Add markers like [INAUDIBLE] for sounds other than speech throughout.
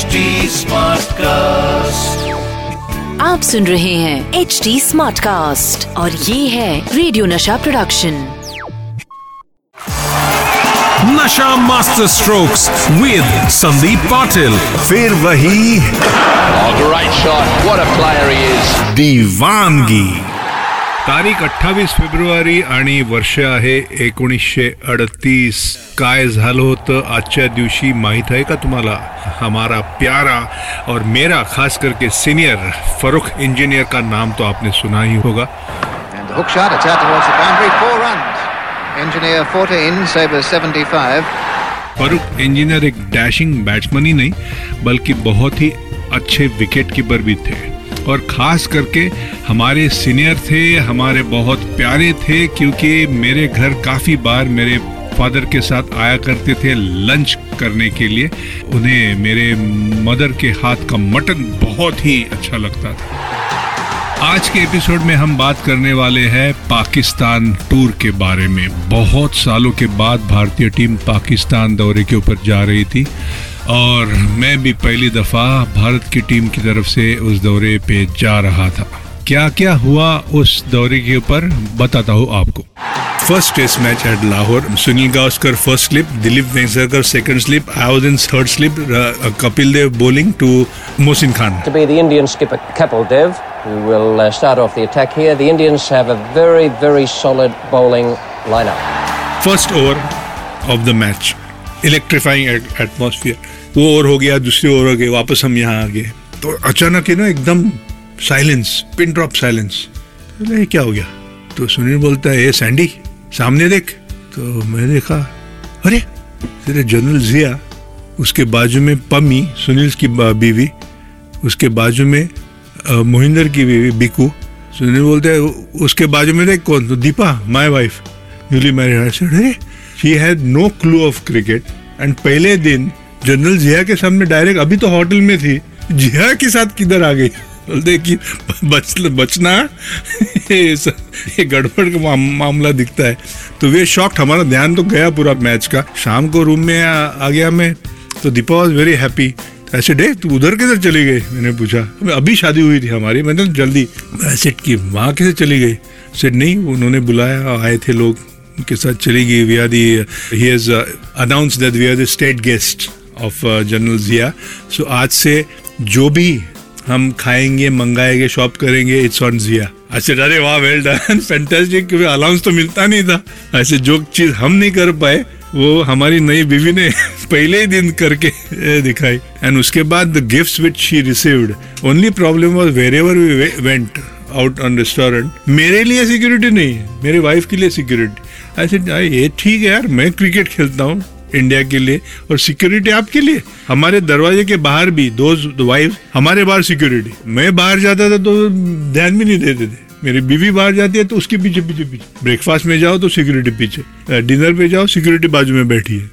HD Smartcast. आप सुन रहे हैं एच डी स्मार्ट कास्ट और ये है radio Nasha production Nasha master strokes with Sandeep Patil फिर वही Oh, great shot. What a player he is. दीवानगी तारीख 28 फेब्रुवारी आणि वर्ष आहे एकोणीसशे अडतीस. काय झालं होतं? आजच्या दिवशी माहीत आहे का तुम्हाला? हमारा प्यारा और मेरा खास करके सीनियर फरुख इंजीनियर का नाम तो आपने सुना ही होगा. And the hook shot, it's out towards the boundary, four runs. Engineer 14, Sabre 75. Farokh Engineer एक डैशिंग बैट्समैन ही नहीं बल्कि बहुत ही अच्छे विकेट कीपर भी थे। और खास करके हमारे सीनियर थे, हमारे बहुत प्यारे थे, क्योंकि मेरे घर काफ़ी बार मेरे फादर के साथ आया करते थे लंच करने के लिए। उन्हें मेरे मदर के हाथ का मटन बहुत ही अच्छा लगता था। आज के एपिसोड में हम बात करने वाले हैं पाकिस्तान टूर के बारे में। बहुत सालों के बाद भारतीय टीम पाकिस्तान दौरे के ऊपर जा रही थी। और मैं भी पहली दफ़ा भारत की टीम की तरफ़ से उस दौरे पे जा रहा था क्या क्या हुआ उस दौरे के ऊपर बताता हूँ आपको first test match at Lahore Sunil Gavaskar first slip Dilip Vengsarkar second slip I was in third slip Kapil Dev bowling to Mohsin Khan to be the Indian skipper Kapil Dev, who will uh, start off the attack here. The Indians have a very, very solid bowling lineup. First over of the match electrifying atmosphere वो over हो गया, दूसरी over हो गई, वापस हम यहाँ आ गए। तो अचानक ही ना एकदम साइलेंस पिन ड्रॉप साइलेंस ये क्या हो गया? तो सुनील बोलता है ए सैंडी सामने देख। तो मैंने देखा, अरे, तेरे जनरल जिया उसके बाजू में पमी सुनील की बीवी, उसके बाजू में मोहिंदर की बीवी बिकू सुनील बोलते हैं उसके बाजू में देख कौन? तो Deepa my wife newly married she had no clue of cricket and पहले दिन जनरल जिया के सामने डायरेक्ट अभी तो होटल में थी। जिया के साथ किधर आ गई? कि बच बचना? [LAUGHS] ये गड़बड़ का माम- मामला दिखता है। तो वे शॉक्ट हमारा ध्यान तो गया पूरा मैच का। शाम को रूम में आ, आ गया मैं। तो दीपा वॉज़ वेरी हैप्पी ऐसे डे तू उधर किधर चली गई? मैंने पूछा। अभी शादी हुई थी हमारी मैंने कहा, जल्दी ऐसे की वहाँ कैसे चली गई। सेट नहीं उन्होंने बुलाया आए थे लोग उनके साथ चली गई we are the he has announce that we are the state guest of General Zia so आज से जो भी हम खाएँगे, मंगाएँगे शॉप करेंगे इट्स ऑन जिया अच्छा अरे वाह वेल डन फैंटास्टिक क्योंकि अलाउंस तो मिलता नहीं था. ऐसे जो चीज़ हम नहीं कर पाए, वो हमारी नई बीवी ने [LAUGHS] पहले ही दिन करके दिखाई. एंड उसके बाद the gifts which she received only problem was wherever we went out on restaurant मेरे लिए सिक्योरिटी नहीं, मेरी वाइफ के लिए सिक्योरिटी ऐसे ये ठीक है यार, मैं क्रिकेट खेलता हूँ. इंडिया के लिए और सिक्योरिटी आपके लिए। हमारे दरवाजे के बाहर भी दो वाइफ हमारे बाहर सिक्योरिटी मैं बाहर जाता था तो ध्यान भी नहीं देते थे। मेरी बीवी बाहर जाती है तो उसके पीछे पीछे पीछे। ब्रेकफास्ट में जाओ तो सिक्योरिटी पीछे। डिनर पे जाओ सिक्योरिटी बाजू में बैठी है।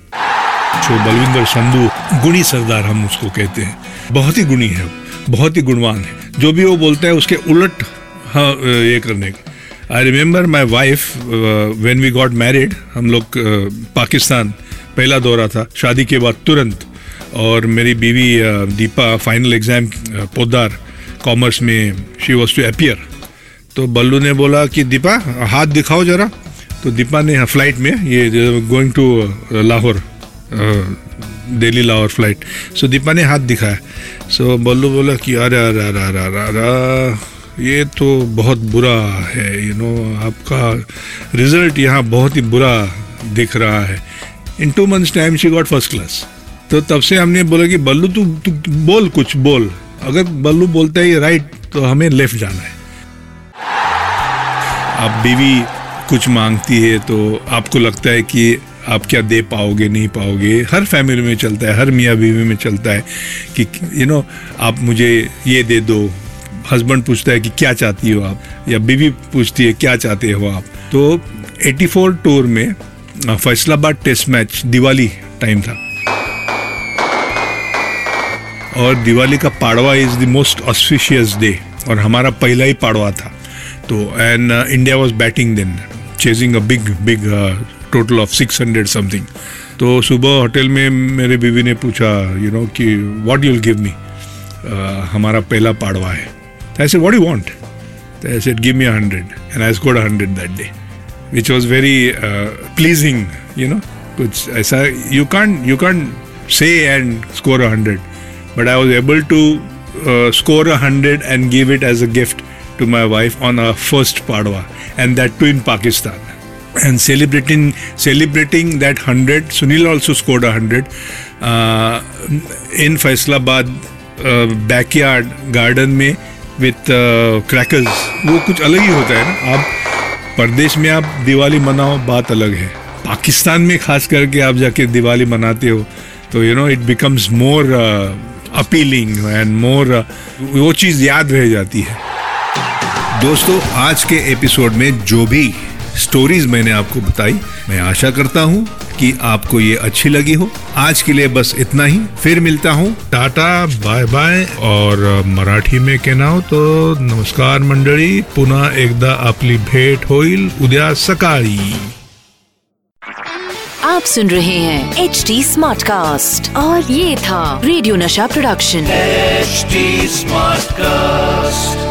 जो बलविंदर संधू गुणी सरदार हम उसको कहते हैं। बहुत ही गुणी है बहुत ही गुणवान है। जो भी वो बोलता है उसके उलट हाँ ये करने का। I remember my wife when we got married हम लोग uh, पाकिस्तान। पहला दौरा था, शादी के बाद तुरंत, और मेरी बीवी Deepa final exam Podar commerce में शी वॉज़ टू अपियर तो बल्लू ने बोला कि दीपा, हाथ दिखाओ जरा। तो दीपा ने फ़्लाइट में, ये going to Lahore Delhi Lahore flight so Deepa ने हाथ दिखाया। सो बल्लू बोला कि अरे अरे अरे अरे अरे अरे, ये तो बहुत बुरा है यू नो आपका रिज़ल्ट यहाँ बहुत ही बुरा दिख रहा है। In two months time she got first class तो तब से हमने बोला कि, बल्लू, तू तू बोल कुछ, बोल। अगर बल्लू बोलता है राइट तो हमें लेफ़्ट जाना है. आप बीवी कुछ मांगती है तो आपको लगता है कि आप क्या दे पाओगे, नहीं पाओगे? हर फैमिली में चलता है, हर मियाँ बीवी में चलता है कि यू नो आप मुझे ये दे दो। हस्बैंड पूछता है कि क्या चाहती हो आप? या बीवी पूछती है, क्या चाहते हो आप? तो 84 टूर में Faisalabad test match Diwali time था। और दिवाली का Padwa is the most auspicious day और हमारा पहला ही पाड़वा था। तो and India was batting then chasing a big big total of 600 something तो सुबह होटल में मेरे बीवी ने पूछा यू नो कि व्हाट यूल गिव मी हमारा पहला पाड़वा है। Said what you want I said give me 100 and I scored 100 that day which was very uh, pleasing you know कुछ ऐसा you can't you can't say and score a hundred but I was able to uh, score a hundred and give it as a gift to my wife on our first Padwa and that too in Pakistan and celebrating celebrating that hundred Sunil also scored a hundred uh, in Faisalabad uh, backyard garden में with uh, crackers वो कुछ अलग ही होता है ना आप परदेश में आप दिवाली मनाओ, बात अलग है। पाकिस्तान में खास करके आप जाके दिवाली मनाते हो तो you know it becomes more appealing and more वो चीज़ याद रह जाती है। दोस्तों, आज के एपिसोड में जो भी स्टोरीज मैंने आपको बताई, मैं आशा करता हूँ कि आपको ये अच्छी लगी हो। आज के लिए बस इतना ही। फिर मिलता हूँ। Tata bye bye. और मराठी में कहना तो नमस्कार मंडळी। पुन्हा एकदा आपली भेट होईल। उद्या सकाळी। आप सुन रहे हैं एच डी स्मार्ट कास्ट और ये था radio Nasha production. H smart Smartcast.